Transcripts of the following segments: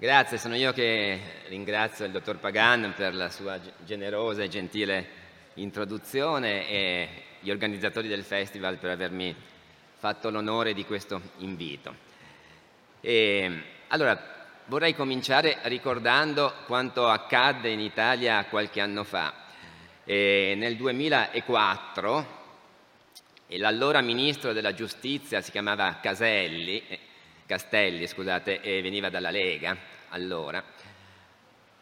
Grazie, sono io che ringrazio il dottor Pagan per la sua generosa e gentile introduzione e gli organizzatori del festival per avermi fatto l'onore di questo invito. E, allora, vorrei cominciare ricordando quanto accadde in Italia qualche anno fa. E nel 2004 l'allora ministro della giustizia si chiamava Caselli, Castelli scusate, e veniva dalla Lega allora,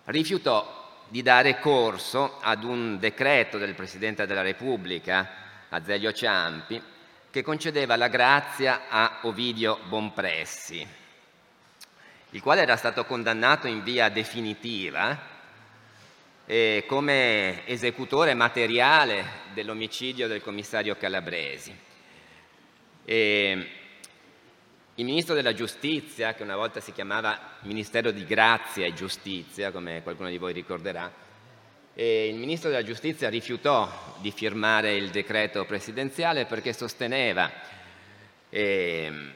rifiutò di dare corso ad un decreto del Presidente della Repubblica, Azeglio Ciampi, che concedeva la grazia a Ovidio Bonpressi, il quale era stato condannato in via definitiva eh, come esecutore materiale dell'omicidio del commissario Calabresi. E il ministro della giustizia, che una volta si chiamava Ministero di Grazia e Giustizia, come qualcuno di voi ricorderà, il ministro della giustizia rifiutò di firmare il decreto presidenziale perché sosteneva eh,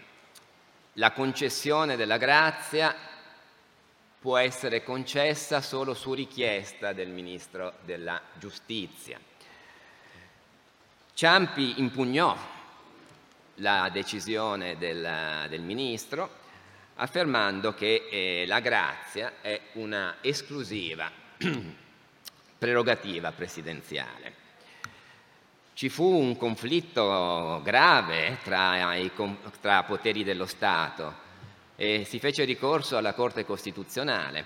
la concessione della grazia può essere concessa solo su richiesta del ministro della giustizia. Ciampi impugnò la decisione del, del Ministro affermando che eh, la grazia è una esclusiva prerogativa presidenziale. Ci fu un conflitto grave tra i tra poteri dello Stato e si fece ricorso alla Corte Costituzionale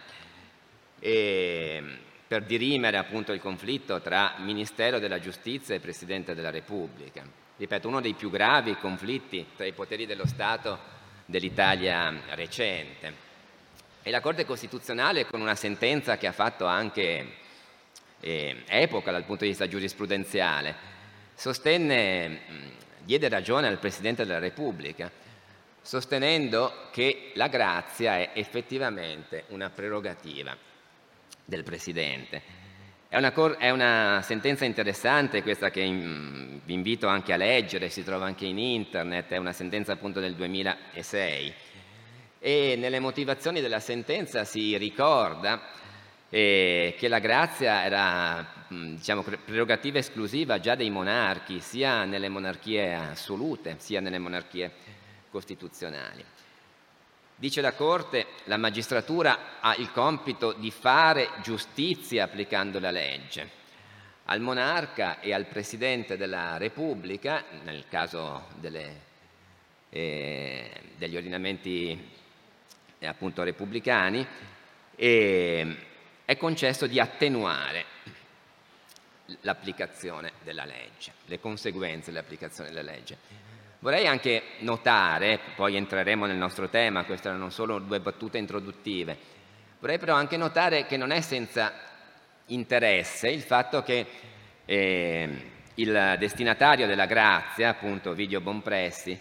e, per dirimere appunto il conflitto tra Ministero della Giustizia e Presidente della Repubblica ripeto, uno dei più gravi conflitti tra i poteri dello Stato dell'Italia recente. E la Corte Costituzionale, con una sentenza che ha fatto anche eh, epoca dal punto di vista giurisprudenziale, sostenne, diede ragione al Presidente della Repubblica, sostenendo che la grazia è effettivamente una prerogativa del Presidente è una, è una, sentenza interessante questa che in, vi invito anche a leggere, si trova anche in internet, è una sentenza appunto del 2006 e nelle motivazioni della sentenza si ricorda eh, che la grazia era diciamo, prerogativa esclusiva già dei monarchi, sia nelle monarchie assolute sia nelle monarchie costituzionali. Dice la Corte, la magistratura ha il compito di fare giustizia applicando la legge. Al monarca e al Presidente della Repubblica, nel caso delle, eh, degli ordinamenti eh, appunto repubblicani, eh, è concesso di attenuare l'applicazione della legge, le conseguenze dell'applicazione della legge. Vorrei anche notare, poi entreremo nel nostro tema, queste erano solo due battute introduttive, vorrei però anche notare che non è senza interesse il fatto che eh, il destinatario della grazia, appunto Vidio Bonpressi,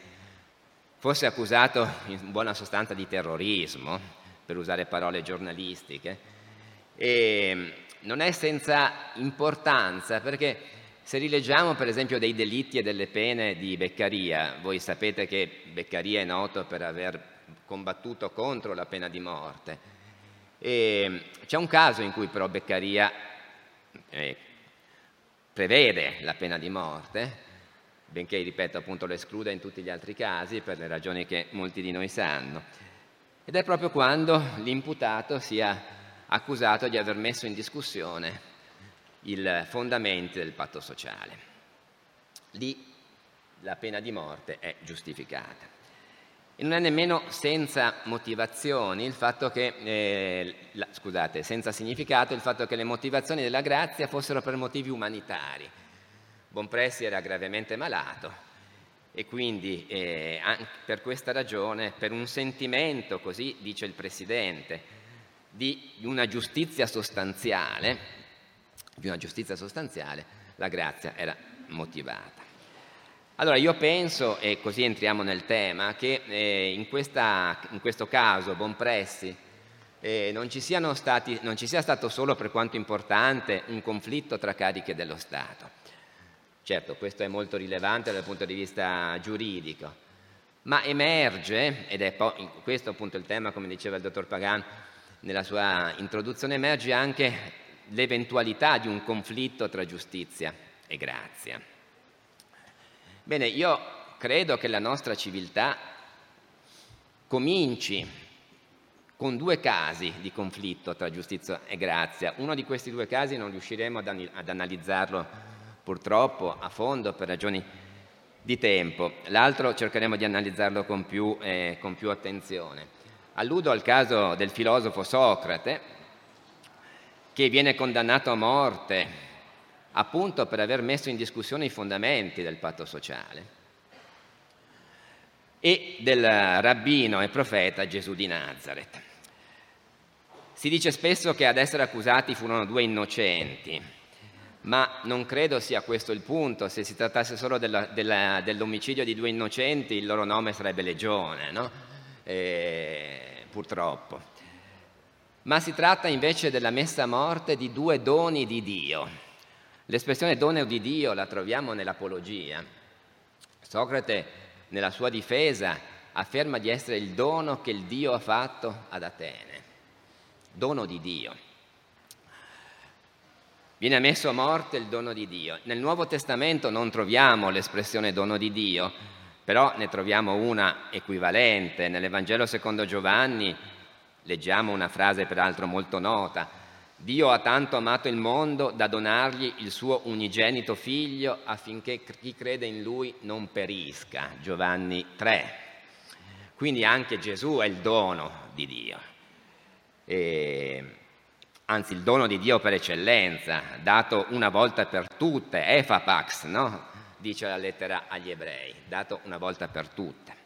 fosse accusato in buona sostanza di terrorismo, per usare parole giornalistiche, e non è senza importanza perché se rileggiamo per esempio dei delitti e delle pene di Beccaria, voi sapete che Beccaria è noto per aver combattuto contro la pena di morte. E c'è un caso in cui però Beccaria eh, prevede la pena di morte, benché, ripeto, appunto lo escluda in tutti gli altri casi per le ragioni che molti di noi sanno. Ed è proprio quando l'imputato sia accusato di aver messo in discussione i fondamenti del patto sociale. Lì la pena di morte è giustificata. E non è nemmeno senza motivazioni il fatto che, eh, la, scusate, senza significato il fatto che le motivazioni della grazia fossero per motivi umanitari. Bonpressi era gravemente malato e quindi eh, per questa ragione, per un sentimento, così dice il Presidente, di una giustizia sostanziale, di una giustizia sostanziale, la grazia era motivata. Allora io penso, e così entriamo nel tema, che eh, in, questa, in, questo caso Bonpressi eh, non, ci stati, non ci sia stato solo per quanto importante un conflitto tra cariche dello Stato. Certo, questo è molto rilevante dal punto di vista giuridico, ma emerge, ed è questo appunto il tema, come diceva il dottor Pagan, nella sua introduzione emerge anche l'eventualità di un conflitto tra giustizia e grazia. Bene, io credo che la nostra civiltà cominci con due casi di conflitto tra giustizia e grazia. Uno di questi due casi non riusciremo ad, ad analizzarlo purtroppo a fondo per ragioni di tempo, l'altro cercheremo di analizzarlo con più, eh, con più attenzione. Alludo al caso del filosofo Socrate, che viene condannato a morte appunto per aver messo in discussione i fondamenti del patto sociale, e del rabbino e profeta Gesù di Nazareth. Si dice spesso che ad essere accusati furono due innocenti, ma non credo sia questo il punto. Se si trattasse solo della, della, dell'omicidio di due innocenti, il loro nome sarebbe legione, no? eh, purtroppo. Ma si tratta invece della messa a morte di due doni di Dio. L'espressione dono di Dio la troviamo nell'Apologia. Socrate, nella sua difesa, afferma di essere il dono che il Dio ha fatto ad Atene dono di Dio. Viene messo a morte il dono di Dio. Nel Nuovo Testamento non troviamo l'espressione dono di Dio, però ne troviamo una equivalente. Nell'Evangelo secondo Giovanni leggiamo una frase peraltro molto nota. Dio ha tanto amato il mondo da donargli il suo unigenito figlio affinché chi crede in lui non perisca. Giovanni 3. Quindi anche Gesù è il dono di Dio eh, anzi il dono di Dio per eccellenza, dato una volta per tutte, Efapax, no? dice la lettera agli ebrei, dato una volta per tutte.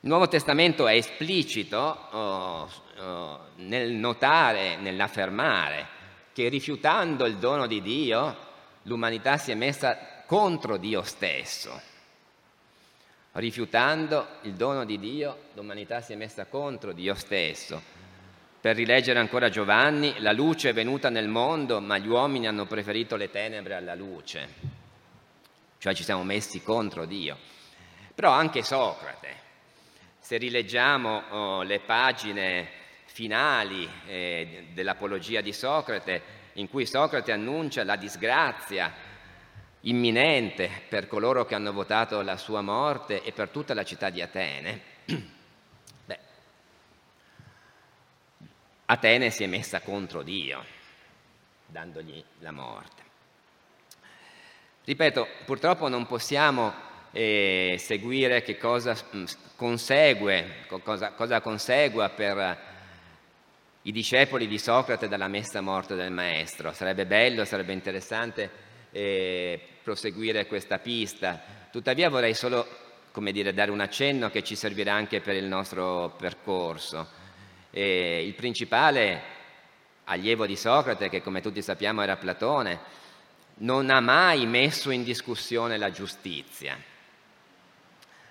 Il Nuovo Testamento è esplicito oh, oh, nel notare, nell'affermare che rifiutando il dono di Dio l'umanità si è messa contro Dio stesso. Rifiutando il dono di Dio, l'umanità si è messa contro Dio stesso. Per rileggere ancora Giovanni, la luce è venuta nel mondo, ma gli uomini hanno preferito le tenebre alla luce, cioè ci siamo messi contro Dio. Però anche Socrate, se rileggiamo oh, le pagine finali eh, dell'Apologia di Socrate, in cui Socrate annuncia la disgrazia imminente per coloro che hanno votato la sua morte e per tutta la città di Atene, beh, Atene si è messa contro Dio, dandogli la morte. Ripeto, purtroppo non possiamo eh, seguire che cosa mm, consegue, cosa, cosa consegua per i discepoli di Socrate dalla messa a morte del maestro. Sarebbe bello, sarebbe interessante eh, proseguire questa pista. Tuttavia vorrei solo dire, dare un accenno che ci servirà anche per il nostro percorso. Eh, il principale allievo di Socrate, che come tutti sappiamo era Platone, non ha mai messo in discussione la giustizia.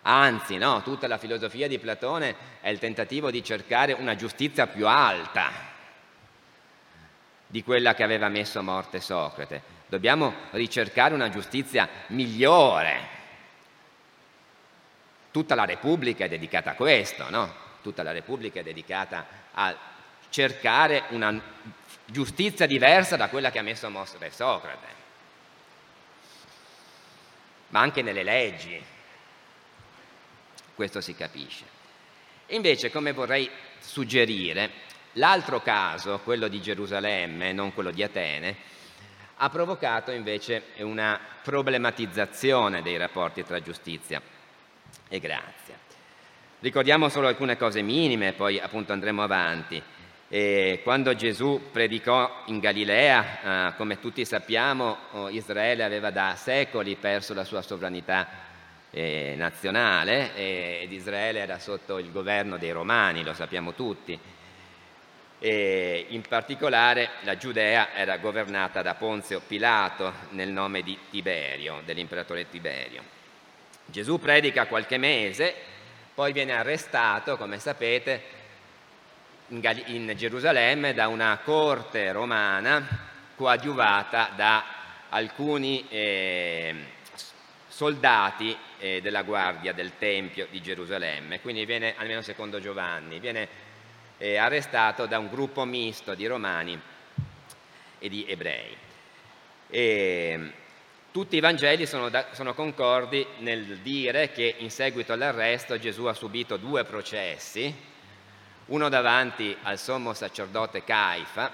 Anzi, no, tutta la filosofia di Platone è il tentativo di cercare una giustizia più alta di quella che aveva messo a morte Socrate. Dobbiamo ricercare una giustizia migliore. Tutta la Repubblica è dedicata a questo, no? Tutta la Repubblica è dedicata a cercare una giustizia diversa da quella che ha messo a mostra Socrate. Ma anche nelle leggi, questo si capisce. Invece, come vorrei suggerire, l'altro caso, quello di Gerusalemme, non quello di Atene, ha provocato invece una problematizzazione dei rapporti tra giustizia e grazia. Ricordiamo solo alcune cose minime, poi appunto andremo avanti. E quando Gesù predicò in Galilea, eh, come tutti sappiamo, oh, Israele aveva da secoli perso la sua sovranità eh, nazionale ed Israele era sotto il governo dei Romani, lo sappiamo tutti e in particolare la Giudea era governata da Ponzio Pilato nel nome di Tiberio, dell'imperatore Tiberio. Gesù predica qualche mese, poi viene arrestato, come sapete, in, Gerusalemme da una corte romana coadiuvata da alcuni eh, soldati eh, della guardia del Tempio di Gerusalemme, quindi viene, almeno secondo Giovanni, viene eh, arrestato da un gruppo misto di romani e di ebrei. E, tutti i Vangeli sono, da, sono, concordi nel dire che in seguito all'arresto Gesù ha subito due processi, uno davanti al sommo sacerdote Caifa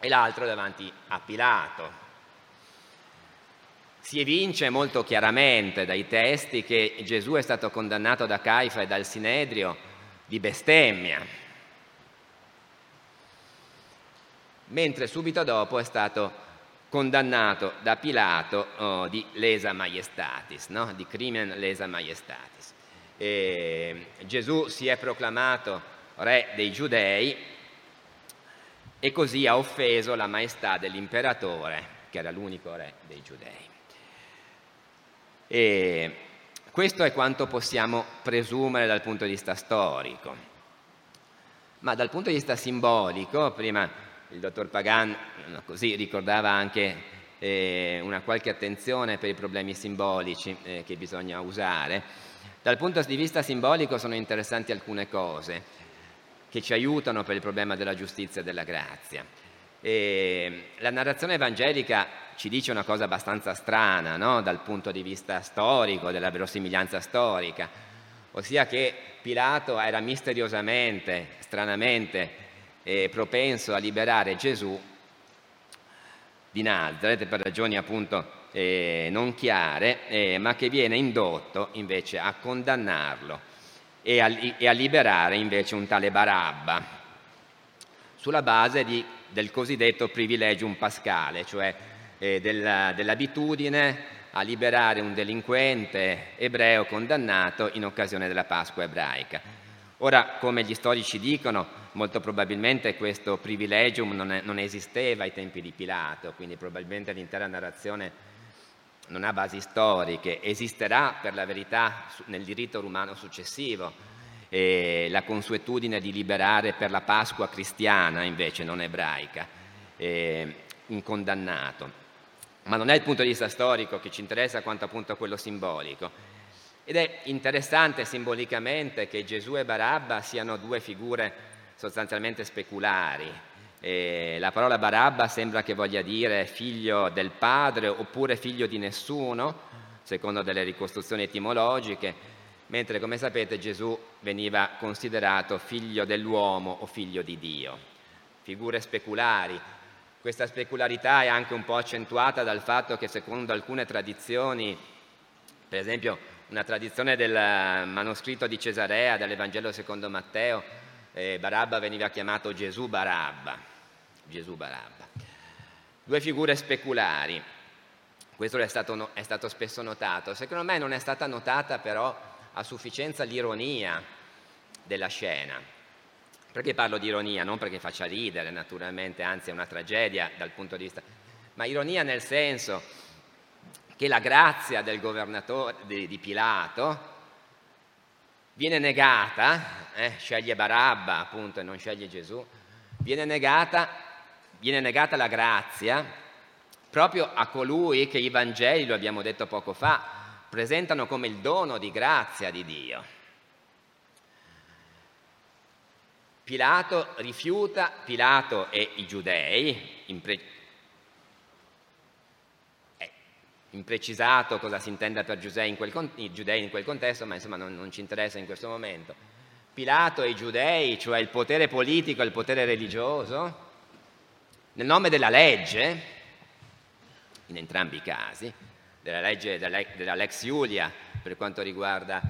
e l'altro davanti a Pilato. Si evince molto chiaramente dai testi che Gesù è stato condannato da Caifa e dal Sinedrio di bestemmia, mentre subito dopo è stato condannato da Pilato oh, di lesa maiestatis, no? di crimen lesa maiestatis. E Gesù si è proclamato re dei giudei e così ha offeso la maestà dell'imperatore, che era l'unico re dei giudei. E questo è quanto possiamo presumere dal punto di vista storico. Ma dal punto di vista simbolico, prima il dottor Pagan così ricordava anche eh, una qualche attenzione per i problemi simbolici eh, che bisogna usare. Dal punto di vista simbolico sono interessanti alcune cose che ci aiutano per il problema della giustizia e della grazia. E la narrazione evangelica ci dice una cosa abbastanza strana no? dal punto di vista storico, della verosimiglianza storica, ossia che Pilato era misteriosamente, stranamente eh, propenso a liberare Gesù di Nazareth per ragioni appunto eh, non chiare, eh, ma che viene indotto invece a condannarlo e a, e a liberare invece un tale Barabba sulla base di del cosiddetto privilegium pascale, cioè eh, della, dell'abitudine a liberare un delinquente ebreo condannato in occasione della Pasqua ebraica. Ora, come gli storici dicono, molto probabilmente questo privilegium non, è, non esisteva ai tempi di Pilato, quindi probabilmente l'intera narrazione non ha basi storiche, esisterà per la verità nel diritto romano successivo, eh, la consuetudine di liberare per la Pasqua cristiana, invece non ebraica, eh, un condannato. Ma non è il punto di vista storico che ci interessa quanto appunto quello simbolico. Ed è interessante simbolicamente che Gesù e Barabba siano due figure sostanzialmente speculari. Eh, la parola Barabba sembra che voglia dire figlio del padre oppure figlio di nessuno, secondo delle ricostruzioni etimologiche, mentre come sapete Gesù veniva considerato figlio dell'uomo o figlio di Dio. Figure speculari. Questa specularità è anche un po' accentuata dal fatto che secondo alcune tradizioni, per esempio una tradizione del manoscritto di Cesarea dell'Evangelo secondo Matteo, eh, Barabba veniva chiamato Gesù Barabba. Gesù Barabba. Due figure speculari. Questo è stato, è stato spesso notato. Secondo me non è stata notata però a sufficienza l'ironia della scena. Perché parlo di ironia? Non perché faccia ridere, naturalmente, anzi è una tragedia dal punto di vista, ma ironia nel senso che la grazia del governatore di, di Pilato viene negata, eh, sceglie Barabba appunto e non sceglie Gesù, viene negata, viene negata la grazia proprio a colui che i Vangeli, lo abbiamo detto poco fa, presentano come il dono di grazia di Dio. Pilato rifiuta, Pilato e i giudei, impre- è imprecisato cosa si intenda per giudei in quel, con- giudei in quel contesto, ma insomma non, non ci interessa in questo momento. Pilato e i giudei, cioè il potere politico e il potere religioso, nel nome della legge, in entrambi i casi, della legge della Lex Iulia per quanto riguarda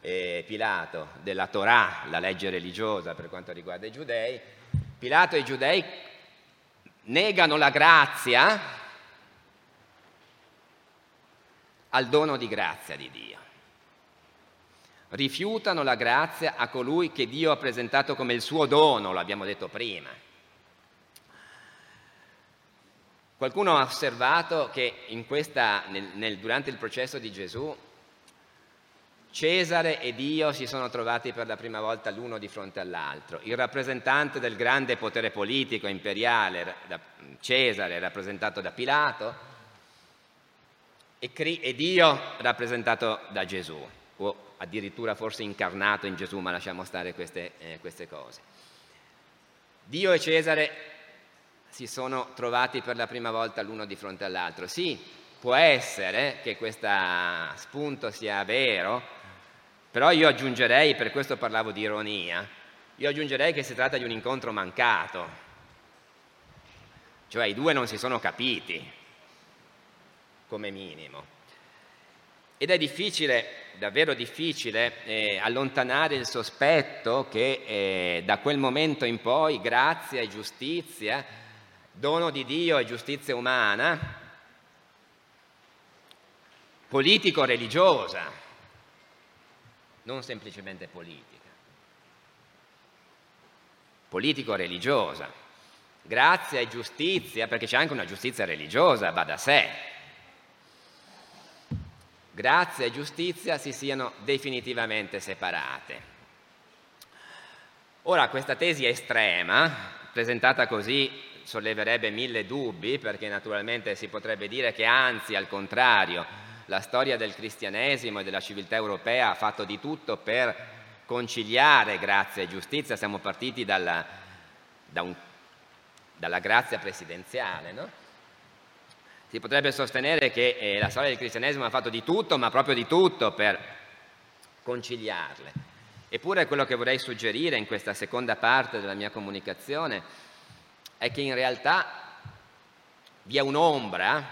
eh, Pilato, della Torah, la legge religiosa per quanto riguarda i giudei, Pilato e i giudei negano la grazia al dono di grazia di Dio. Rifiutano la grazia a colui che Dio ha presentato come il suo dono, lo abbiamo detto prima. Qualcuno ha osservato che questa, nel, nel, durante il processo di Gesù Cesare e Dio si sono trovati per la prima volta l'uno di fronte all'altro. Il rappresentante del grande potere politico imperiale, Cesare, rappresentato da Pilato, e Dio rappresentato da Gesù, o addirittura forse incarnato in Gesù, ma lasciamo stare queste, eh, queste cose. Dio e Cesare si sono trovati per la prima volta l'uno di fronte all'altro. Sì, può essere che questo spunto sia vero, però io aggiungerei, per questo parlavo di ironia, io aggiungerei che si tratta di un incontro mancato, cioè i due non si sono capiti, come minimo. Ed è difficile, davvero difficile, eh, allontanare il sospetto che eh, da quel momento in poi grazia e giustizia, dono di Dio e giustizia umana, politico-religiosa, non semplicemente politica, politico-religiosa, grazia e giustizia, perché c'è anche una giustizia religiosa, va da sé, grazia e giustizia si siano definitivamente separate. Ora, questa tesi estrema, presentata così, solleverebbe mille dubbi, perché naturalmente si potrebbe dire che anzi, al contrario, la storia del cristianesimo e della civiltà europea ha fatto di tutto per conciliare grazia e giustizia. Siamo partiti dalla, da un, dalla grazia presidenziale, no? Si potrebbe sostenere che eh, la storia del cristianesimo ha fatto di tutto, ma proprio di tutto per conciliarle. Eppure quello che vorrei suggerire in questa seconda parte della mia comunicazione è che in realtà vi è un'ombra,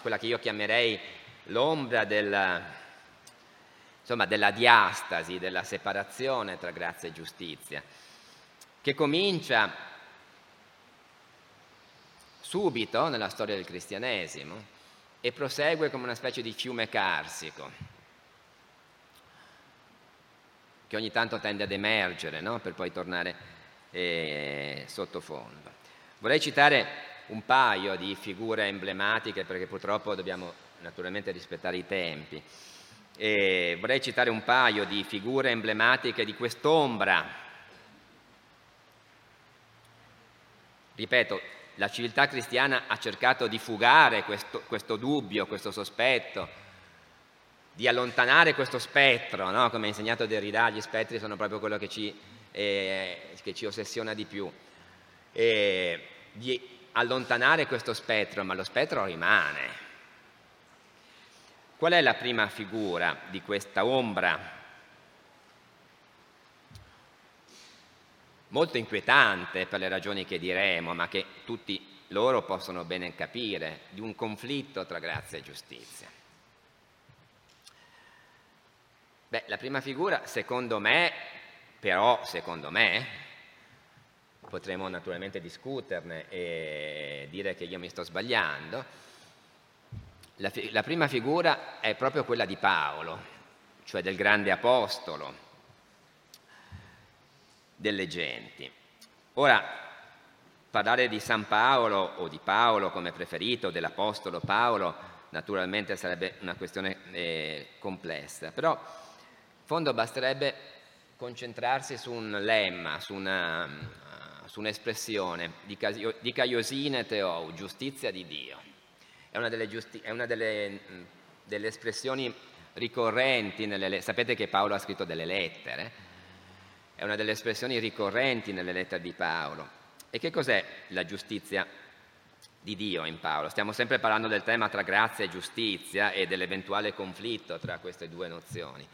quella che io chiamerei l'ombra della, insomma, della diastasi, della separazione tra grazia e giustizia, che comincia subito nella storia del cristianesimo e prosegue come una specie di fiume carsico che ogni tanto tende ad emergere no? per poi tornare eh, sottofondo. Vorrei citare un paio di figure emblematiche perché purtroppo dobbiamo naturalmente rispettare i tempi. E vorrei citare un paio di figure emblematiche di quest'ombra. Ripeto, la civiltà cristiana ha cercato di fugare questo, questo dubbio, questo sospetto, di allontanare questo spettro, no? come ha insegnato Derrida, gli spettri sono proprio quello che ci, eh, che ci ossessiona di più, e di allontanare questo spettro, ma lo spettro rimane. Qual è la prima figura di questa ombra molto inquietante per le ragioni che diremo, ma che tutti loro possono bene capire, di un conflitto tra grazia e giustizia. Beh, la prima figura, secondo me, però secondo me, potremo naturalmente discuterne e dire che io mi sto sbagliando, la, la prima figura è proprio quella di Paolo, cioè del grande apostolo, delle genti. Ora, parlare di San Paolo o di Paolo come preferito, dell'Apostolo Paolo, naturalmente sarebbe una questione eh, complessa, però in fondo basterebbe concentrarsi su un lemma, su, una, su un'espressione di, di Caiosine Teou, giustizia di Dio. È una delle, giusti, è una delle, delle espressioni ricorrenti, nelle, sapete che Paolo ha scritto delle lettere, è una delle espressioni ricorrenti nelle lettere di Paolo. E che cos'è la giustizia di Dio in Paolo? Stiamo sempre parlando del tema tra grazia e giustizia e dell'eventuale conflitto tra queste due nozioni.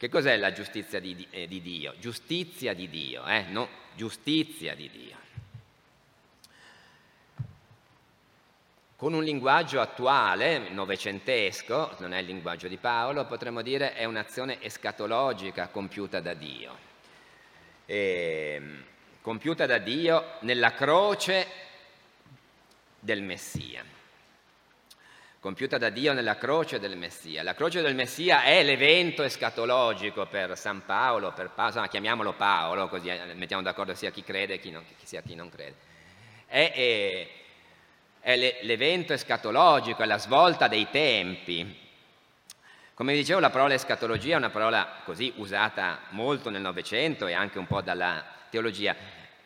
Che cos'è la giustizia di, eh, di Dio? Giustizia di Dio, eh? no, giustizia di Dio. Con un linguaggio attuale, novecentesco, non è il linguaggio di Paolo, potremmo dire è un'azione escatologica compiuta da Dio eh, compiuta da Dio nella croce del Messia. Compiuta da Dio nella croce del Messia. La croce del Messia è l'evento escatologico per San Paolo, per Paolo, insomma, chiamiamolo Paolo, così eh, mettiamo d'accordo sia chi crede e non, sia chi non crede. È, è, è l'evento escatologico, è la svolta dei tempi, come dicevo, la parola escatologia è una parola così usata molto nel Novecento e anche un po' dalla teologia.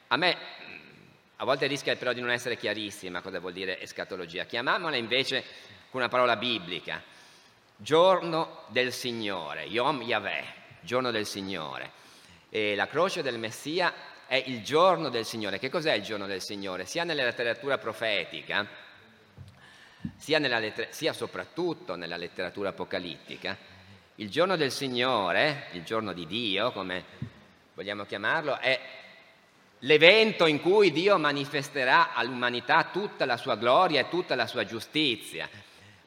A me a volte rischia però di non essere chiarissima cosa vuol dire escatologia. Chiamiamola invece con una parola biblica. Giorno del Signore, Yom Yahweh, giorno del Signore. E la croce del Messia è il giorno del Signore. Che cos'è il giorno del Signore? Sia nella letteratura profetica, sia, letter- sia soprattutto nella letteratura apocalittica, il giorno del Signore, il giorno di Dio, come vogliamo chiamarlo, è l'evento in cui Dio manifesterà all'umanità tutta la sua gloria e tutta la sua giustizia.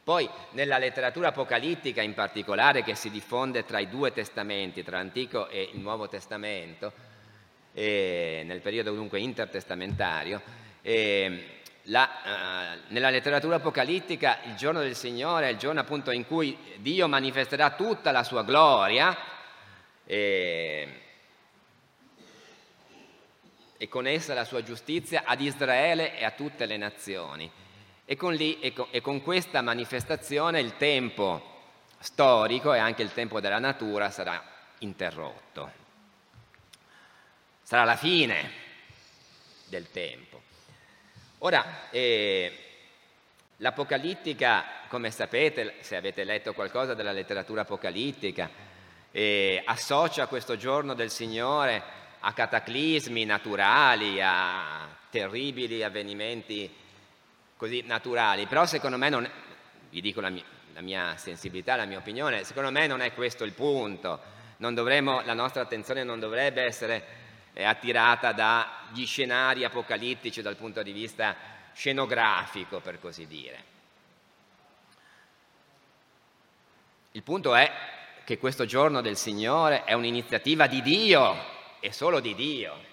Poi nella letteratura apocalittica in particolare che si diffonde tra i due testamenti, tra l'Antico e il Nuovo Testamento, nel periodo dunque intertestamentario, la, uh, nella letteratura apocalittica il giorno del Signore è il giorno appunto in cui Dio manifesterà tutta la sua gloria e, e con essa la sua giustizia ad Israele e a tutte le nazioni. E con, lì, e, con, e con, questa manifestazione il tempo storico e anche il tempo della natura sarà interrotto. Sarà la fine del tempo. Ora, eh, l'Apocalittica, come sapete, se avete letto qualcosa della letteratura apocalittica, eh, associa questo giorno del Signore a cataclismi naturali, a terribili avvenimenti così naturali, però secondo me non vi dico la mia, la mia, sensibilità, la mia opinione, secondo me non è questo il punto, dovremo, la nostra attenzione non dovrebbe essere eh, attirata dagli scenari apocalittici dal punto di vista scenografico, per così dire. Il punto è che questo giorno del Signore è un'iniziativa di Dio e solo di Dio.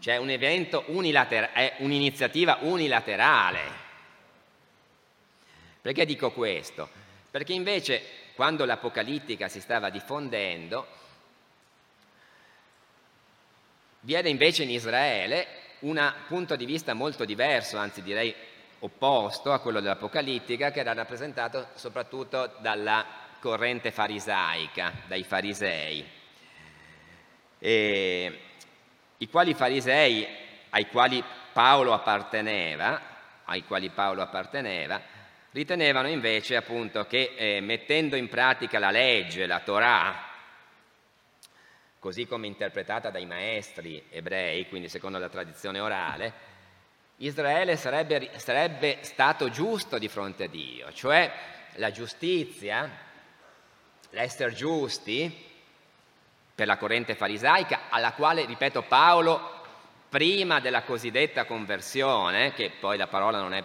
Cioè un evento unilaterale, è un'iniziativa unilaterale. Perché dico questo? Perché invece quando l'Apocalittica si stava diffondendo, viene invece in Israele un punto di vista molto diverso, anzi direi opposto a quello dell'Apocalittica, che era rappresentato soprattutto dalla corrente farisaica, dai farisei. E i quali farisei ai quali Paolo apparteneva, ai quali Paolo apparteneva ritenevano invece appunto che eh, mettendo in pratica la legge, la Torah, così come interpretata dai maestri ebrei, quindi secondo la tradizione orale, Israele sarebbe, sarebbe stato giusto di fronte a Dio, cioè la giustizia, l'essere giusti, per la corrente farisaica, alla quale, ripeto, Paolo, prima della cosiddetta conversione, che poi la parola non è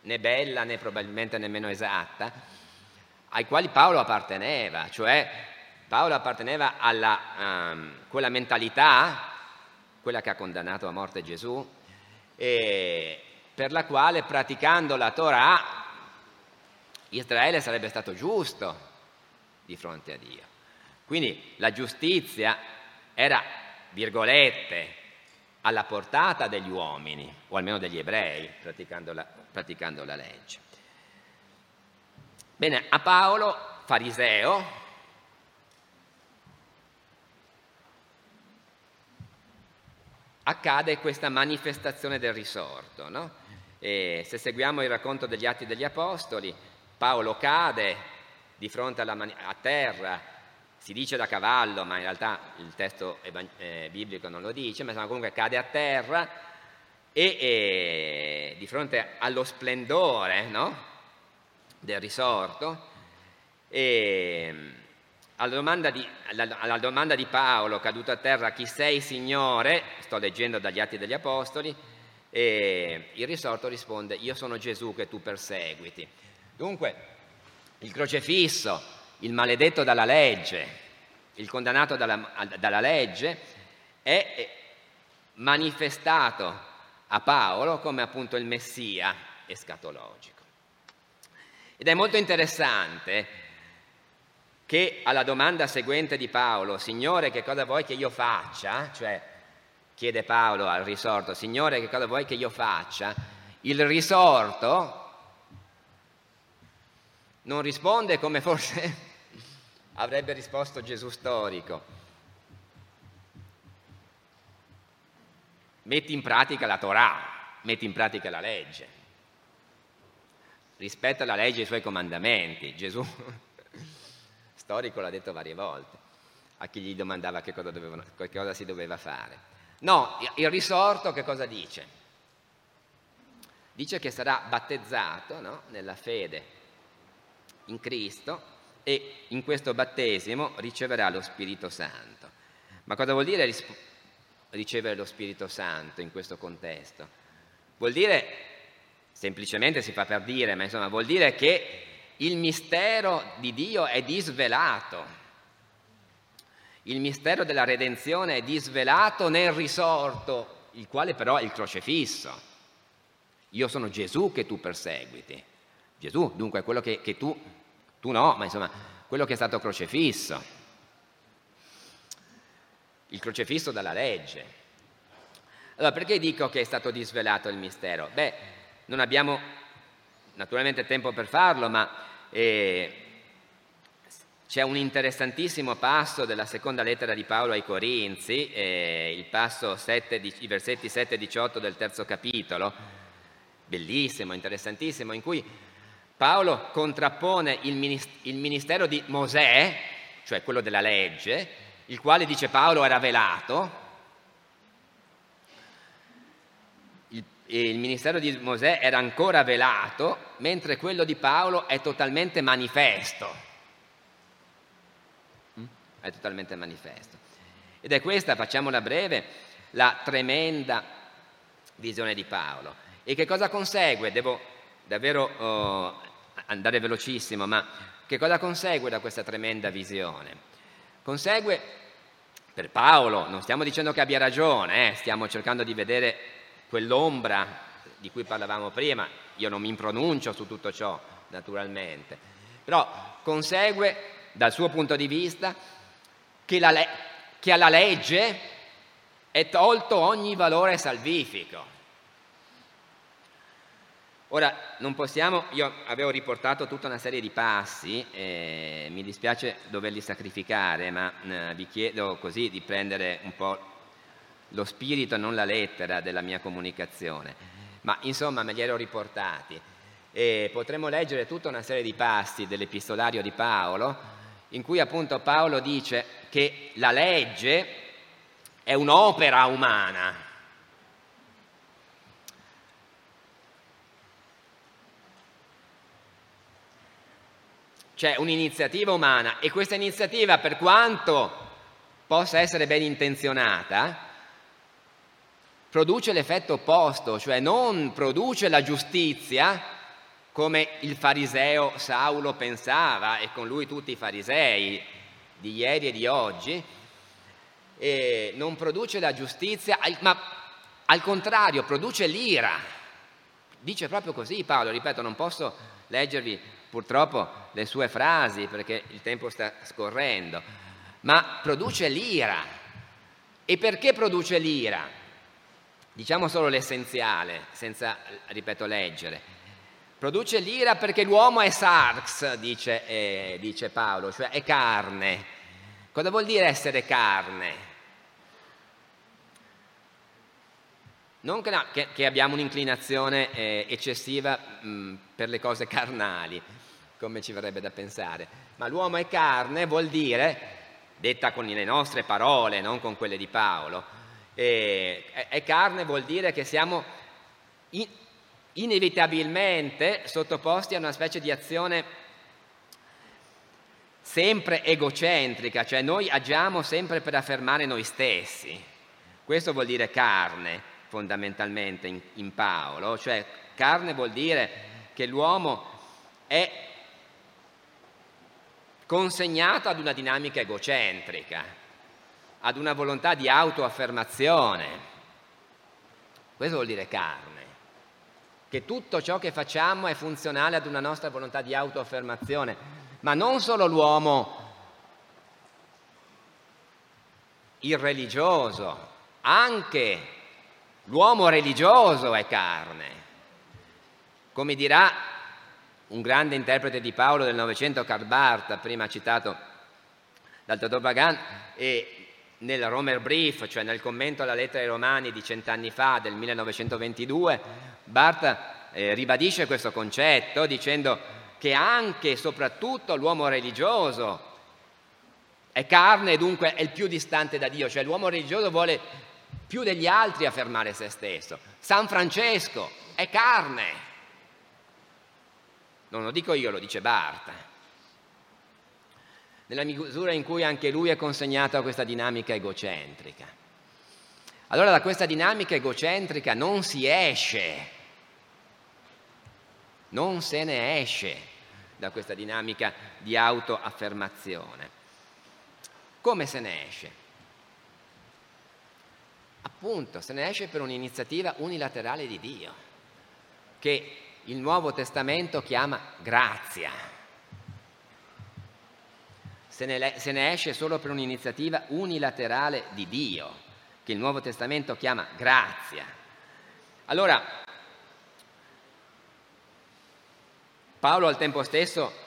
né bella né probabilmente nemmeno esatta, ai quali Paolo apparteneva, cioè Paolo apparteneva a um, quella mentalità, quella che ha condannato a morte Gesù, per la quale praticando la Torah Israele sarebbe stato giusto di fronte a Dio. Quindi la giustizia era, virgolette, alla portata degli uomini, o almeno degli ebrei, praticando la, praticando la legge. Bene, a Paolo, fariseo, accade questa manifestazione del risorto. No? se seguiamo il racconto degli Atti degli Apostoli, Paolo cade di fronte alla a terra si dice da cavallo, ma in realtà il testo eh, biblico non lo dice, ma comunque cade a terra e, e di fronte allo splendore no? del risorto, e, alla, domanda di, alla, alla domanda di Paolo, caduto a terra, chi sei Signore, sto leggendo dagli Atti degli Apostoli, e il risorto risponde, io sono Gesù che tu perseguiti. Dunque, il crocefisso il maledetto dalla legge, il condannato dalla, dalla legge, è manifestato a Paolo come appunto il Messia escatologico. Ed è molto interessante che alla domanda seguente di Paolo, Signore che cosa vuoi che io faccia? Cioè chiede Paolo al risorto, Signore che cosa vuoi che io faccia? Il risorto non risponde come forse avrebbe risposto Gesù storico. Metti in pratica la Torah, metti in pratica la legge, rispetta la legge e i suoi comandamenti. Gesù storico l'ha detto varie volte. a chi gli domandava che cosa, dovevano, che cosa si doveva fare. No, il risorto che cosa dice? Dice che sarà battezzato no? nella fede in Cristo e in questo battesimo riceverà lo Spirito Santo. Ma cosa vuol dire ricevere lo Spirito Santo in questo contesto? Vuol dire, semplicemente si fa per dire, ma insomma vuol dire che il mistero di Dio è disvelato. Il mistero della redenzione è disvelato nel risorto, il quale però è il crocefisso. Io sono Gesù che tu perseguiti. Gesù, dunque, quello che, che tu tu no, ma insomma, quello che è stato crocefisso, il crocefisso dalla legge. Allora, perché dico che è stato disvelato il mistero? Beh, non abbiamo naturalmente tempo per farlo, ma eh, c'è un interessantissimo passo della seconda lettera di Paolo ai Corinzi, eh, il passo 7, i versetti 7 e 18 del terzo capitolo, bellissimo, interessantissimo, in cui Paolo contrappone il ministero di Mosè, cioè quello della legge, il quale dice Paolo era velato, il, ministero di Mosè era ancora velato, mentre quello di Paolo è totalmente manifesto. Mm? È totalmente manifesto. Ed è questa, facciamola breve, la tremenda visione di Paolo. E che cosa consegue? Devo davvero oh, andare velocissimo, ma che cosa consegue da questa tremenda visione? Consegue, per Paolo, non stiamo dicendo che abbia ragione, eh, stiamo cercando di vedere quell'ombra di cui parlavamo prima, io non mi pronuncio su tutto ciò, naturalmente, però consegue dal suo punto di vista che, le- che alla legge è tolto ogni valore salvifico. Ora, non possiamo, io avevo riportato tutta una serie di passi, eh, mi dispiace doverli sacrificare, ma eh, vi chiedo così di prendere un po' lo spirito e non la lettera della mia comunicazione. Ma insomma me li ero riportati e potremmo leggere tutta una serie di passi dell'epistolario di Paolo, in cui appunto Paolo dice che la legge è un'opera umana, C'è un'iniziativa umana e questa iniziativa, per quanto possa essere ben intenzionata, produce l'effetto opposto, cioè non produce la giustizia come il fariseo Saulo pensava e con lui tutti i farisei di ieri e di oggi, e non produce la giustizia, ma al contrario produce l'ira. Dice proprio così Paolo, ripeto, non posso leggervi purtroppo le sue frasi perché il tempo sta scorrendo, ma produce l'ira. E perché produce l'ira? Diciamo solo l'essenziale, senza, ripeto, leggere. Produce l'ira perché l'uomo è sarx, dice, eh, dice Paolo, cioè è carne. Cosa vuol dire essere carne? Non che, no, che, che abbiamo un'inclinazione eh, eccessiva mh, per le cose carnali, come ci verrebbe da pensare, ma l'uomo è carne vuol dire, detta con le nostre parole, non con quelle di Paolo, eh, è carne vuol dire che siamo in, inevitabilmente sottoposti a una specie di azione sempre egocentrica, cioè noi agiamo sempre per affermare noi stessi. Questo vuol dire carne fondamentalmente in, in Paolo, cioè carne vuol dire che l'uomo è consegnato ad una dinamica egocentrica, ad una volontà di autoaffermazione. Questo vuol dire carne, che tutto ciò che facciamo è funzionale ad una nostra volontà di autoaffermazione, ma non solo l'uomo irreligioso, anche l'uomo religioso è carne. Come dirà un grande interprete di Paolo del Novecento, Karl Barth, prima citato dal dottor Bagan, e nel Romer Brief, cioè nel commento alla lettera ai Romani di cent'anni fa, del 1922, Barth eh, ribadisce questo concetto dicendo che anche e soprattutto l'uomo religioso è carne e dunque è il più distante da Dio, cioè l'uomo religioso vuole più degli altri affermare se stesso. San Francesco è carne. Non lo dico io, lo dice Barta. Nella misura in cui anche lui è consegnato a questa dinamica egocentrica. Allora da questa dinamica egocentrica non si esce, non se ne esce da questa dinamica di autoaffermazione. Come se ne esce? Appunto, se ne esce per un'iniziativa unilaterale di Dio, che il Nuovo Testamento chiama grazia. Se ne, se ne esce solo per un'iniziativa unilaterale di Dio, che il Nuovo Testamento chiama grazia. Allora, Paolo al tempo stesso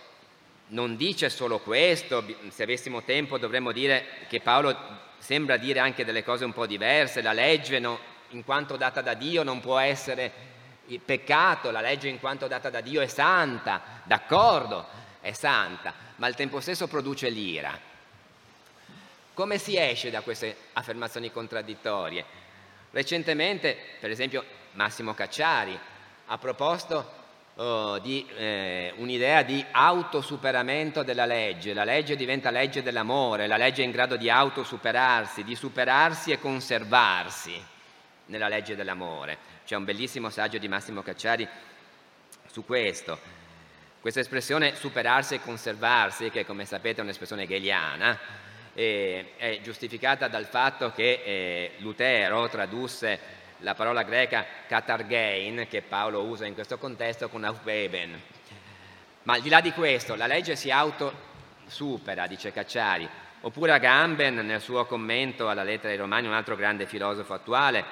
non dice solo questo, se avessimo tempo dovremmo dire che Paolo sembra dire anche delle cose un po' diverse, la legge no, in quanto data da Dio non può essere peccato, la legge in quanto data da Dio è santa, d'accordo, è santa, ma al tempo stesso produce l'ira. Come si esce da queste affermazioni contraddittorie? Recentemente, per esempio, Massimo Cacciari ha proposto oh, di eh, un'idea di autosuperamento della legge. La legge diventa legge dell'amore, la legge è in grado di autosuperarsi, di superarsi e conservarsi nella legge dell'amore. C'è un bellissimo saggio di Massimo Cacciari su questo. Questa espressione superarsi e conservarsi, che come sapete è un'espressione hegeliana, è giustificata dal fatto che eh, Lutero tradusse la parola greca katargein che Paolo usa in questo contesto con aufbeben. Ma al di là di questo, la legge si autosupera, dice Cacciari, oppure Agamben nel suo commento alla lettera ai Romani, un altro grande filosofo attuale,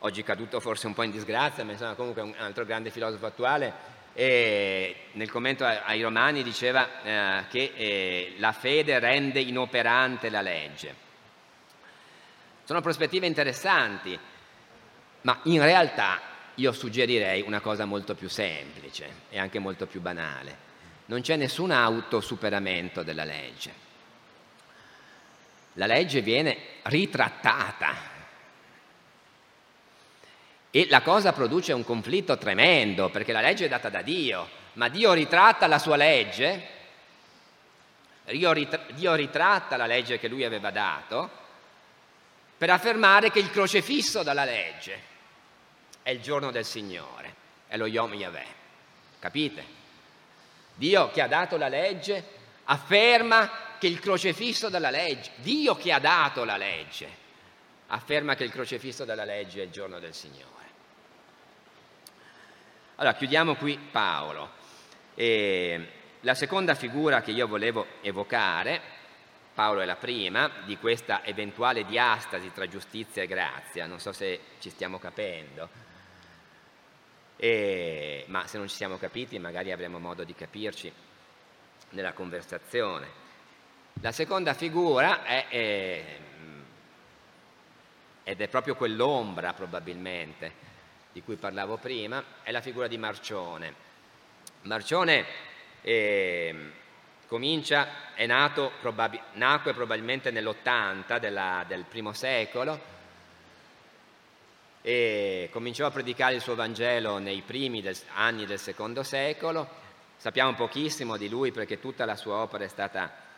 oggi caduto forse un po' in disgrazia, ma insomma comunque un altro grande filosofo attuale, e nel commento ai Romani diceva eh, che eh, la fede rende inoperante la legge. Sono prospettive interessanti, ma in realtà io suggerirei una cosa molto più semplice e anche molto più banale. Non c'è nessun autosuperamento della legge. La legge viene ritrattata e la cosa produce un conflitto tremendo perché la legge è data da Dio, ma Dio ritratta la sua legge, Dio, ritratta la legge che lui aveva dato per affermare che il crocefisso dalla legge è il giorno del Signore, è lo Yom Yahweh. Capite? Dio che ha dato la legge afferma che il crocefisso della legge, Dio che ha dato la legge, afferma che il crocefisso della legge è il giorno del Signore. Allora, chiudiamo qui Paolo. E la seconda figura che io volevo evocare, Paolo è la prima, di questa eventuale diastasi tra giustizia e grazia, non so se ci stiamo capendo. E, ma se non ci siamo capiti magari avremo modo di capirci nella conversazione. La seconda figura è, è ed è proprio quell'ombra probabilmente di cui parlavo prima, è la figura di Marcione. Marcione eh, comincia, è nato, probabil- nacque probabilmente nell'80 della, del primo secolo, e cominciò a predicare il suo Vangelo nei primi del, anni del secondo secolo. Sappiamo pochissimo di lui perché tutta la sua opera è stata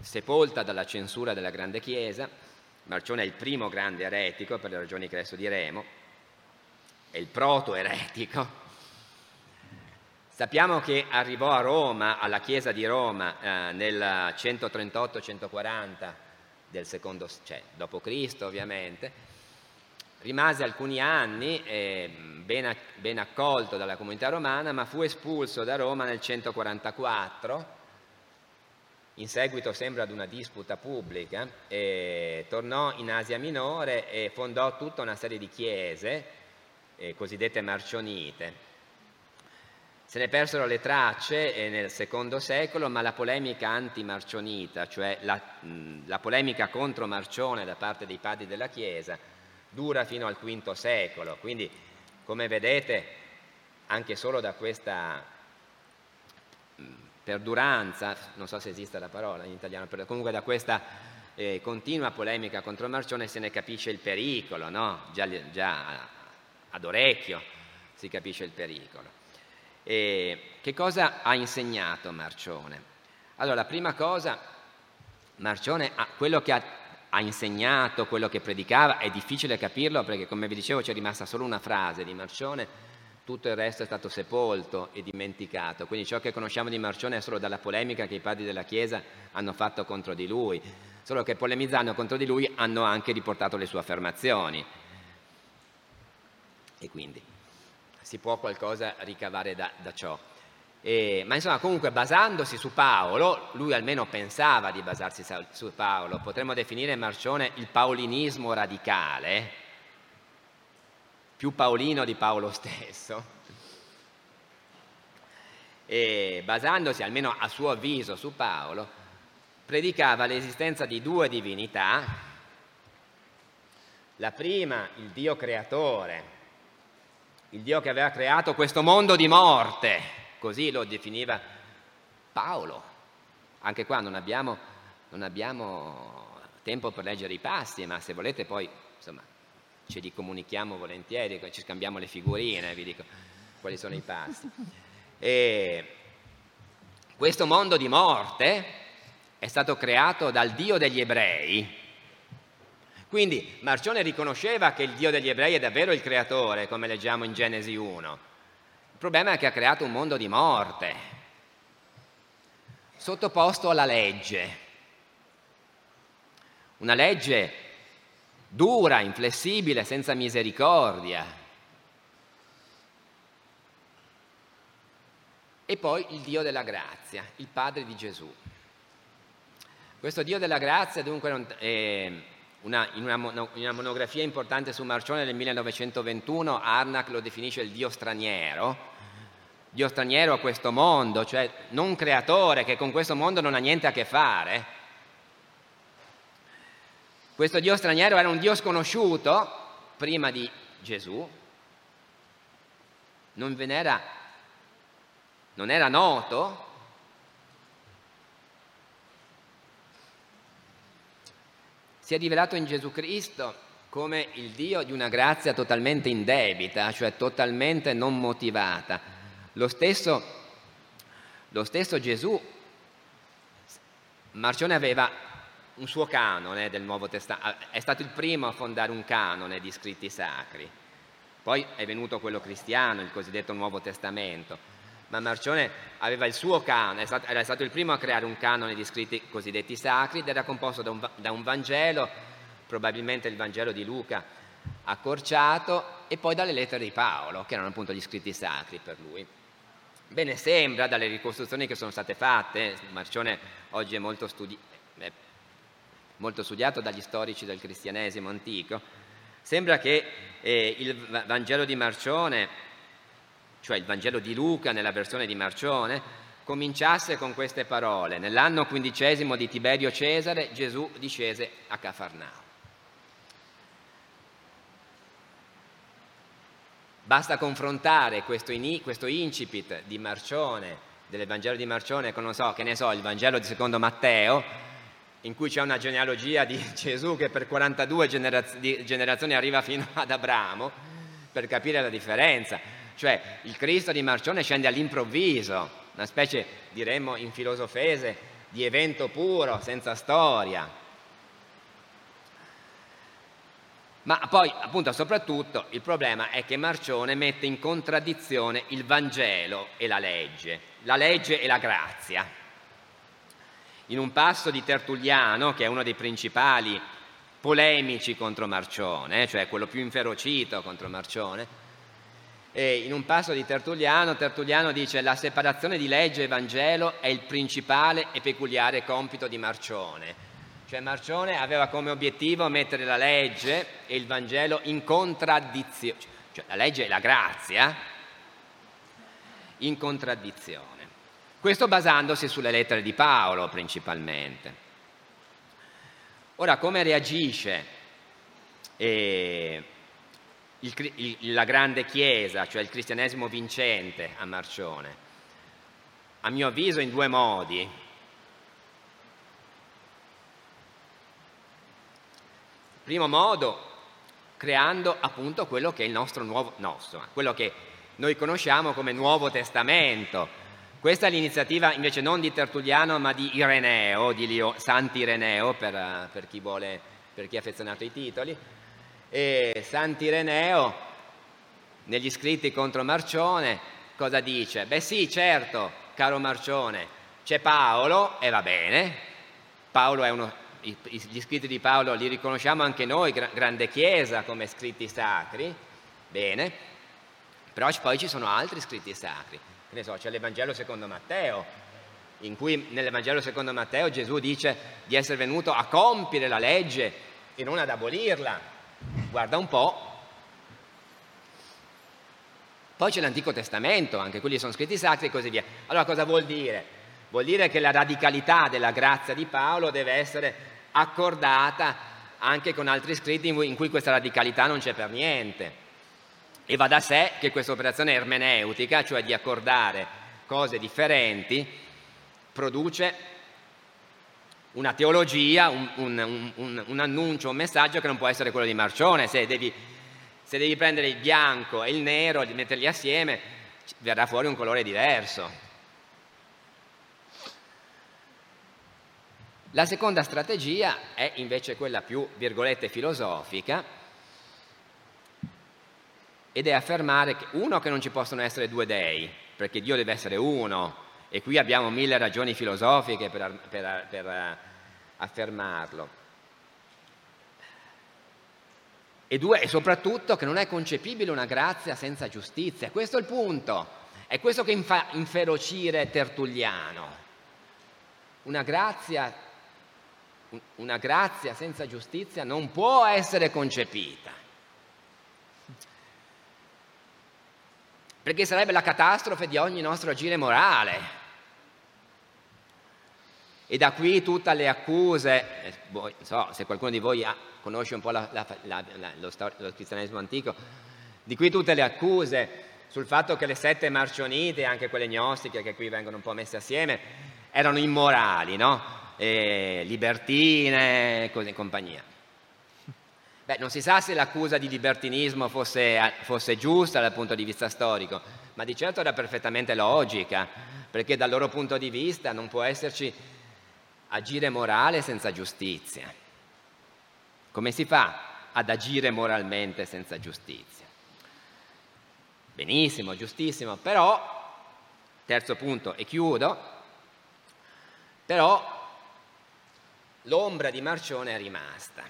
sepolta dalla censura della grande Chiesa. Marcione è il primo grande eretico, per le ragioni che adesso diremo, è il proto-eretico. Sappiamo che arrivò a Roma, alla Chiesa di Roma, eh, nel 138-140 del secondo, cioè dopo Cristo ovviamente, rimase alcuni anni eh, ben, ben, accolto dalla comunità romana, ma fu espulso da Roma nel 144, in seguito sembra ad una disputa pubblica, eh, tornò in Asia Minore e fondò tutta una serie di chiese, eh, cosiddette marcionite. Se ne persero le tracce eh, nel secondo secolo, ma la polemica anti-marcionita, cioè la, mh, la polemica contro Marcione da parte dei padri della Chiesa, dura fino al V secolo, quindi come vedete anche solo da questa perduranza, non so se esiste la parola in italiano, comunque da questa eh, continua polemica contro Marcione se ne capisce il pericolo, no? già, già, ad orecchio si capisce il pericolo. E che cosa ha insegnato Marcione? Allora, la prima cosa, Marcione, quello che ha, ha insegnato, quello che predicava, è difficile capirlo perché, come vi dicevo, c'è rimasta solo una frase di Marcione, tutto il resto è stato sepolto e dimenticato. Quindi ciò che conosciamo di Marcione è solo dalla polemica che i padri della Chiesa hanno fatto contro di lui, solo che polemizzando contro di lui hanno anche riportato le sue affermazioni. E quindi si può qualcosa ricavare da, da ciò. E, ma insomma, comunque basandosi su Paolo, lui almeno pensava di basarsi su Paolo, potremmo definire Marcione il paolinismo radicale, più paolino di Paolo stesso, e basandosi almeno a suo avviso su Paolo, predicava l'esistenza di due divinità, la prima il Dio creatore, il Dio che aveva creato questo mondo di morte, così lo definiva Paolo. Anche qua non abbiamo, non abbiamo tempo per leggere i passi, ma se volete poi insomma, ce li comunichiamo volentieri, ci scambiamo le figurine, vi dico quali sono i passi. E questo mondo di morte è stato creato dal Dio degli ebrei. Quindi Marcione riconosceva che il Dio degli ebrei è davvero il creatore, come leggiamo in Genesi 1. Il problema è che ha creato un mondo di morte, sottoposto alla legge. Una legge dura, inflessibile, senza misericordia. E poi il Dio della grazia, il Padre di Gesù. Questo Dio della grazia dunque è una, in, una, in una monografia importante su Marcione del 1921 Arnac lo definisce il Dio straniero, Dio straniero a questo mondo, cioè non creatore che con questo mondo non ha niente a che fare, questo Dio straniero era un Dio sconosciuto prima di Gesù, non ve n'era, non era noto, si è rivelato in Gesù Cristo come il Dio di una grazia totalmente indebita, cioè totalmente non motivata. Lo stesso, lo stesso Gesù, Marcione aveva un suo canone del Nuovo Testamento, è stato il primo a fondare un canone di scritti sacri. Poi è venuto quello cristiano, il cosiddetto Nuovo Testamento, ma Marcione aveva il suo canone, era stato il primo a creare un canone di scritti cosiddetti sacri ed era composto da un, da un Vangelo, probabilmente il Vangelo di Luca accorciato, e poi dalle lettere di Paolo, che erano appunto gli scritti sacri per lui. Bene, sembra dalle ricostruzioni che sono state fatte, Marcione oggi è molto studiato, molto studiato dagli storici del cristianesimo antico, sembra che eh, il Vangelo di Marcione, cioè il Vangelo di Luca nella versione di Marcione, cominciasse con queste parole. Nell'anno quindicesimo di Tiberio Cesare Gesù discese a Cafarnao. Basta confrontare questo, in, questo incipit di Marcione, del Vangelo di Marcione, con, non so, che ne so, il Vangelo di secondo Matteo, in cui c'è una genealogia di Gesù che per 42 generaz- generazioni arriva fino ad Abramo, per capire la differenza. Cioè il Cristo di Marcione scende all'improvviso, una specie, diremmo in filosofese, di evento puro, senza storia. Ma poi, appunto, soprattutto, il problema è che Marcione mette in contraddizione il Vangelo e la legge, la legge e la grazia in un passo di Tertulliano, che è uno dei principali polemici contro Marcione, cioè quello più inferocito contro Marcione, e in un passo di Tertulliano, Tertulliano dice la separazione di legge e Vangelo è il principale e peculiare compito di Marcione. Cioè Marcione aveva come obiettivo mettere la legge e il Vangelo in contraddizione, cioè la legge e la grazia in contraddizione. Questo basandosi sulle lettere di Paolo principalmente. Ora, come reagisce eh, il, il, la grande Chiesa, cioè il cristianesimo vincente a Marcione? a mio avviso, in due modi. Primo modo, creando appunto quello che è il nostro nuovo, nostro, quello che noi conosciamo come Nuovo Testamento. Questa è l'iniziativa invece non di Tertulliano ma di Ireneo, di Lio, Sant'Ireneo per, per, chi vuole, per chi è affezionato ai titoli. E Sant'Ireneo, negli scritti contro Marcione, cosa dice? Beh sì, certo, caro Marcione, c'è Paolo e va bene, Paolo è uno, gli scritti di Paolo li riconosciamo anche noi, grande chiesa come scritti sacri, bene, però poi ci sono altri scritti sacri, che ne so, c'è l'Evangelo secondo Matteo, in cui nell'Evangelo secondo Matteo Gesù dice di essere venuto a compiere la legge e non ad abolirla. Guarda un po'. Poi c'è l'Antico Testamento, anche quelli sono scritti sacri e così via. Allora cosa vuol dire? Vuol dire che la radicalità della grazia di Paolo deve essere accordata anche con altri scritti in cui questa radicalità non c'è per niente. E va da sé che questa operazione ermeneutica, cioè di accordare cose differenti, produce una teologia, un, un, un, un, annuncio, un messaggio che non può essere quello di Marcione. Se devi, se devi prendere il bianco e il nero e metterli assieme, verrà fuori un colore diverso. La seconda strategia è invece quella più, virgolette, filosofica ed è affermare, che, uno, che non ci possono essere due dei, perché Dio deve essere uno, e qui abbiamo mille ragioni filosofiche per, per, per affermarlo. E due, e soprattutto che non è concepibile una grazia senza giustizia. Questo è il punto, è questo che fa inferocire Tertulliano. Una grazia una grazia senza giustizia non può essere concepita. Perché sarebbe la catastrofe di ogni nostro agire morale. E da qui tutte le accuse, eh, non so se qualcuno di voi ha, conosce un po' la, la, la, lo, lo cristianesimo antico, di qui tutte le accuse sul fatto che le sette marcionite, anche quelle gnostiche che qui vengono un po' messe assieme, erano immorali, no? eh, libertine e così in compagnia. Beh, non si sa se l'accusa di libertinismo fosse, fosse giusta dal punto di vista storico, ma di certo era perfettamente logica, perché dal loro punto di vista non può esserci agire morale senza giustizia. Come si fa ad agire moralmente senza giustizia? Benissimo, giustissimo, però, terzo punto e chiudo, però l'ombra di Marcione è rimasta.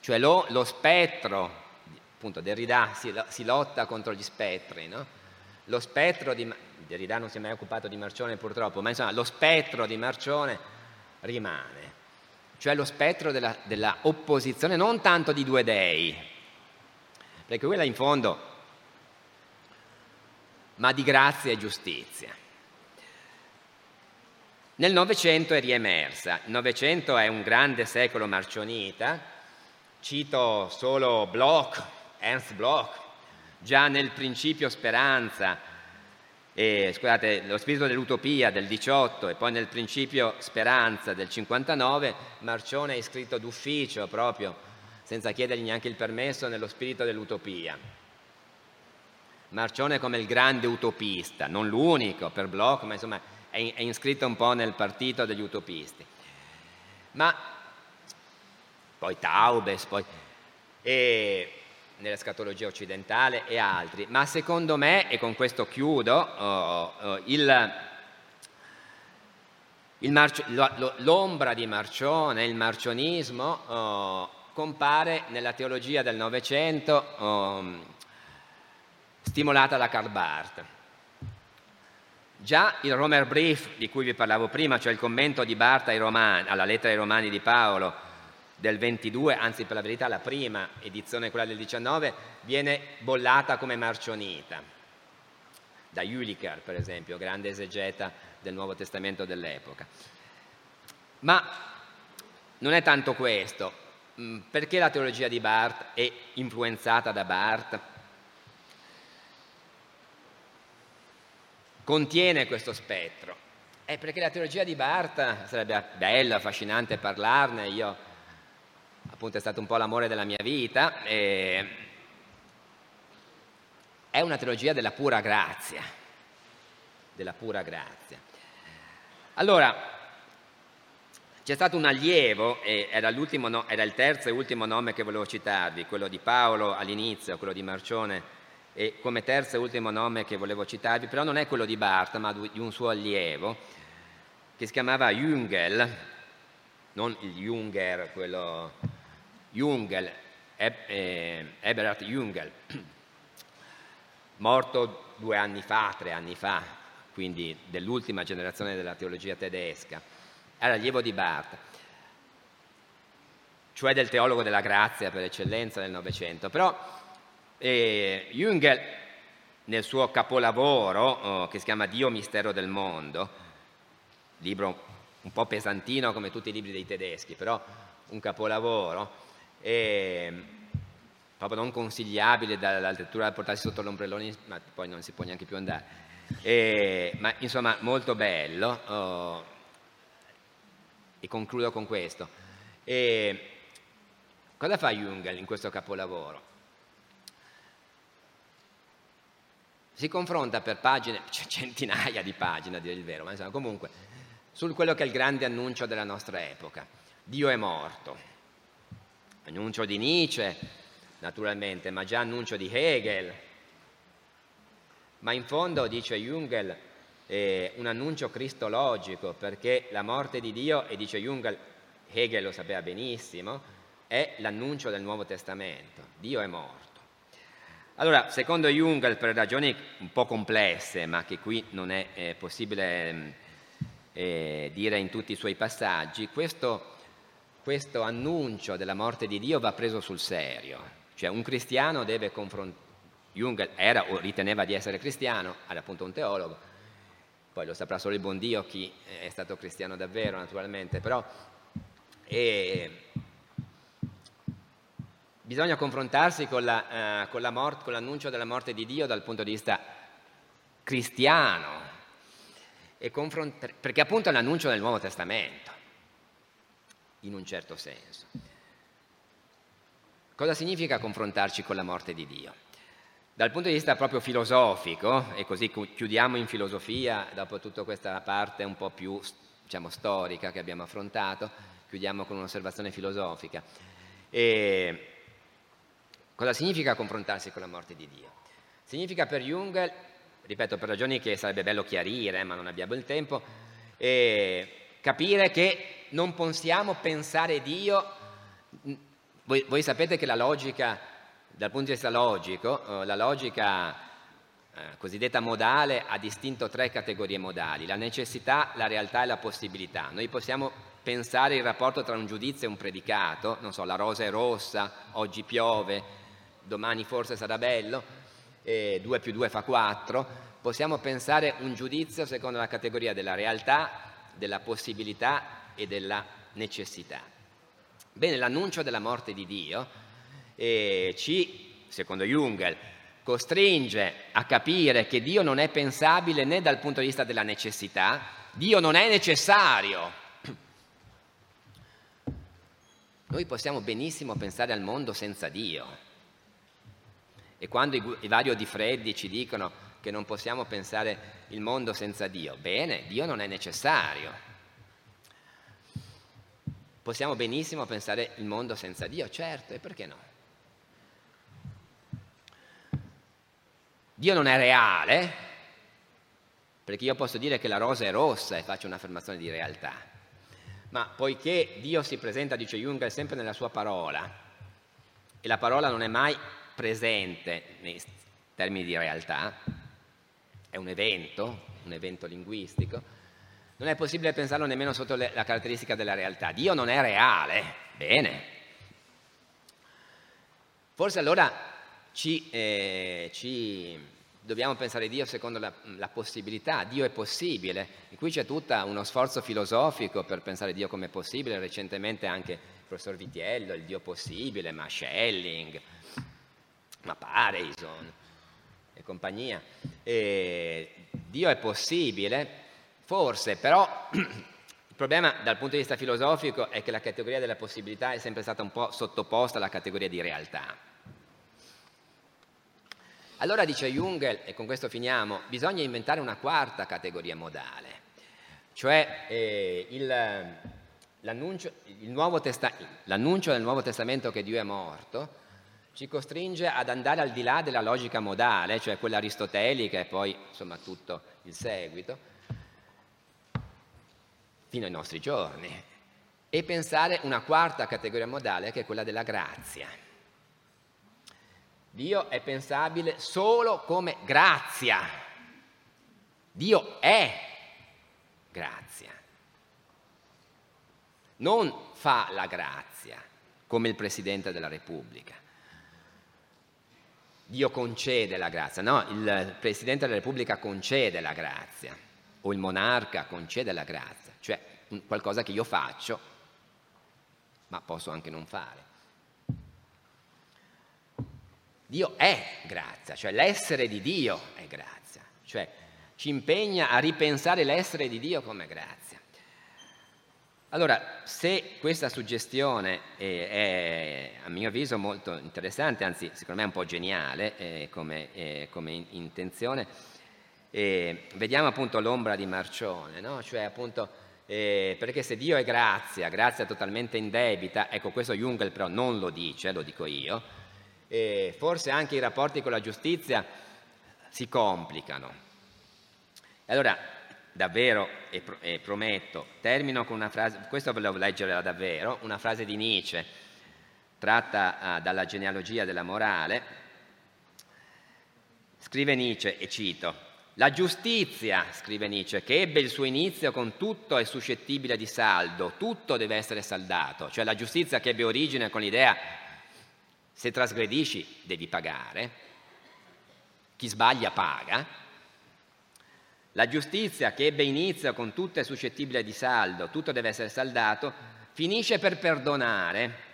Cioè lo, lo spettro, appunto Derrida si, si, lotta contro gli spettri, no? Lo spettro di... Derrida non si è mai occupato di Marcione purtroppo, ma insomma lo spettro di Marcione rimane. Cioè lo spettro della, della opposizione non tanto di due dei, perché quella in fondo, ma di grazia e giustizia. Nel Novecento è riemersa. Il Novecento è un grande secolo marcionita. Cito solo Bloch, Ernst Bloch, già nel Principio Speranza, eh, scusate, lo spirito dell'utopia del 18 e poi nel Principio Speranza del 59, Marcione è iscritto d'ufficio proprio, senza chiedergli neanche il permesso, nello spirito dell'utopia. Marcione come il grande utopista, non l'unico per Bloch, ma insomma è, è iscritta un po' nel partito degli utopisti. Ma poi Taubes, poi, e nella scatologia occidentale e altri. Ma secondo me, e con questo chiudo, oh, oh, il, il marcio, l'ombra di Marcione, il marcionismo, oh, compare nella teologia del Novecento oh, stimolata da Karl Barth. Già il Romer Brief, di cui vi parlavo prima, cioè il commento di Barta Romani, alla lettera ai Romani di Paolo del 22, anzi per la verità la prima edizione, quella del 19, viene bollata come marcionita, da Jülicher per esempio, grande esegeta del Nuovo Testamento dell'epoca. Ma non è tanto questo, mm, perché la teologia di Barth è influenzata da Barth? contiene questo spettro? È perché la teologia di Barth sarebbe bello, affascinante parlarne, io appunto è stato un po' l'amore della mia vita, e è una teologia della pura grazia, della pura grazia. Allora, c'è stato un allievo, era, no, era, il terzo e ultimo nome che volevo citarvi, quello di Paolo all'inizio, quello di Marcione, e come terzo e ultimo nome che volevo citarvi, però non è quello di Barth, ma di un suo allievo, che si chiamava Jungel, non il Junger, quello Jungel, eh, Eberhard Jungel, morto due anni fa, tre anni fa, quindi dell'ultima generazione della teologia tedesca era allievo di Barth, cioè del teologo della grazia per eccellenza del Novecento. Però eh, Jungel nel suo capolavoro oh, che si chiama Dio mistero del mondo, libro un po' pesantino come tutti i libri dei tedeschi, però un capolavoro, eh, proprio non consigliabile dalla lettura da portarsi sotto l'ombrellone, ma poi non si può neanche più andare. Eh, ma insomma molto bello. Oh, e concludo con questo. E cosa fa Jungel in questo capolavoro? Si confronta per pagine, centinaia di pagine a dire il vero, ma insomma comunque, su quello che è il grande annuncio della nostra epoca. Dio è morto. Annuncio di Nietzsche, naturalmente, ma già annuncio di Hegel. Ma in fondo, dice Jungel, eh, un annuncio cristologico, perché la morte di Dio, e dice Jung, Hegel lo sapeva benissimo, è l'annuncio del Nuovo Testamento. Dio è morto. Allora, secondo Jung, per ragioni un po' complesse, ma che qui non è eh, possibile eh, dire in tutti i suoi passaggi, questo, questo annuncio della morte di Dio va preso sul serio. Cioè un cristiano deve confrontare, Jung era o riteneva di essere cristiano, era appunto un teologo, poi lo saprà solo il buon Dio chi è stato cristiano davvero naturalmente, però e, bisogna confrontarsi con, la, uh, con, la mort- con l'annuncio della morte di Dio dal punto di vista cristiano, confront- perché appunto è l'annuncio del Nuovo Testamento, in un certo senso. Cosa significa confrontarci con la morte di Dio? Dal punto di vista proprio filosofico, e così chiudiamo in filosofia, dopo tutta questa parte un po' più diciamo, storica che abbiamo affrontato, chiudiamo con un'osservazione filosofica. E cosa significa confrontarsi con la morte di Dio? Significa per Jung, ripeto per ragioni che sarebbe bello chiarire, ma non abbiamo il tempo, capire che non possiamo pensare Dio, voi, voi sapete che la logica dal punto di vista logico, eh, la logica eh, cosiddetta modale ha distinto tre categorie modali, la necessità, la realtà e la possibilità. Noi possiamo pensare il rapporto tra un giudizio e un predicato, non so, la rosa è rossa, oggi piove, domani forse sarà bello, e 2 più 2 fa 4, possiamo pensare un giudizio secondo la categoria della realtà, della possibilità e della necessità. Bene, l'annuncio della morte di Dio e ci, secondo Jungel, costringe a capire che Dio non è pensabile né dal punto di vista della necessità, Dio non è necessario. Noi possiamo benissimo pensare al mondo senza Dio. E quando i, i vari Odifreddi ci dicono che non possiamo pensare il mondo senza Dio, bene, Dio non è necessario. Possiamo benissimo pensare il mondo senza Dio, certo, e perché no? Dio non è reale, perché io posso dire che la rosa è rossa e faccio un'affermazione di realtà, ma poiché Dio si presenta, dice Jung, sempre nella sua parola, e la parola non è mai presente nei termini di realtà, è un evento, un evento linguistico, non è possibile pensarlo nemmeno sotto le, la caratteristica della realtà. Dio non è reale, bene. Forse allora ci, eh, ci dobbiamo pensare Dio secondo la, la, possibilità, Dio è possibile, e qui c'è tutto uno sforzo filosofico per pensare Dio come possibile, recentemente anche il professor Vitiello, il Dio possibile, ma Schelling, ma Pareison e compagnia. E Dio è possibile, forse, però il problema dal punto di vista filosofico è che la categoria della possibilità è sempre stata un po' sottoposta alla categoria di realtà. Allora dice Jungel, e con questo finiamo, bisogna inventare una quarta categoria modale, cioè eh, il, l'annuncio, testa- l'annuncio del Nuovo Testamento che Dio è morto ci costringe ad andare al di là della logica modale, cioè quella aristotelica e poi insomma tutto il seguito, fino ai nostri giorni, e pensare una quarta categoria modale che è quella della grazia. Dio è pensabile solo come grazia. Dio è grazia. Non fa la grazia come il Presidente della Repubblica Dio concede la grazia, no, il Presidente della Repubblica concede la grazia o il monarca concede la grazia, qualcosa che io faccio, ma posso anche non fare. Dio è grazia, cioè l'essere di Dio è grazia, cioè ci impegna a ripensare l'essere di Dio come grazia. Allora, se questa suggestione è, è, a mio avviso molto interessante, anzi secondo me è un po' geniale eh, come, eh, come in, intenzione, eh, vediamo appunto l'ombra di Marcione, no? cioè appunto eh, perché se Dio è grazia, grazia totalmente indebita, ecco questo Jungel però non lo dice, lo dico io, forse anche i rapporti con la giustizia si complicano. Allora, davvero, e, e, prometto, termino con una frase, questo volevo leggere davvero, una frase di Nietzsche, tratta uh, dalla genealogia della morale. Scrive Nietzsche, e cito, la giustizia, scrive Nietzsche, che ebbe il suo inizio con tutto è suscettibile di saldo, tutto deve essere saldato, cioè la giustizia che ebbe origine con l'idea se trasgredisci devi pagare, chi sbaglia paga, la giustizia che ebbe inizio con tutto è suscettibile di saldo, tutto deve essere saldato, finisce per perdonare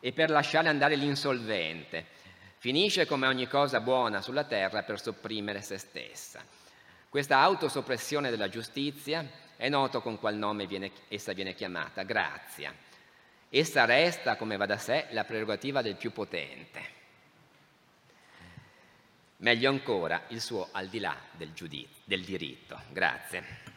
e per lasciare andare l'insolvente, finisce come ogni cosa buona sulla terra per sopprimere se stessa. Questa autosoppressione della giustizia è noto con qual nome viene, essa viene chiamata, grazia. Essa resta, come va da sé, la prerogativa del più potente meglio ancora il suo al di là del, giudizio, del diritto. Grazie.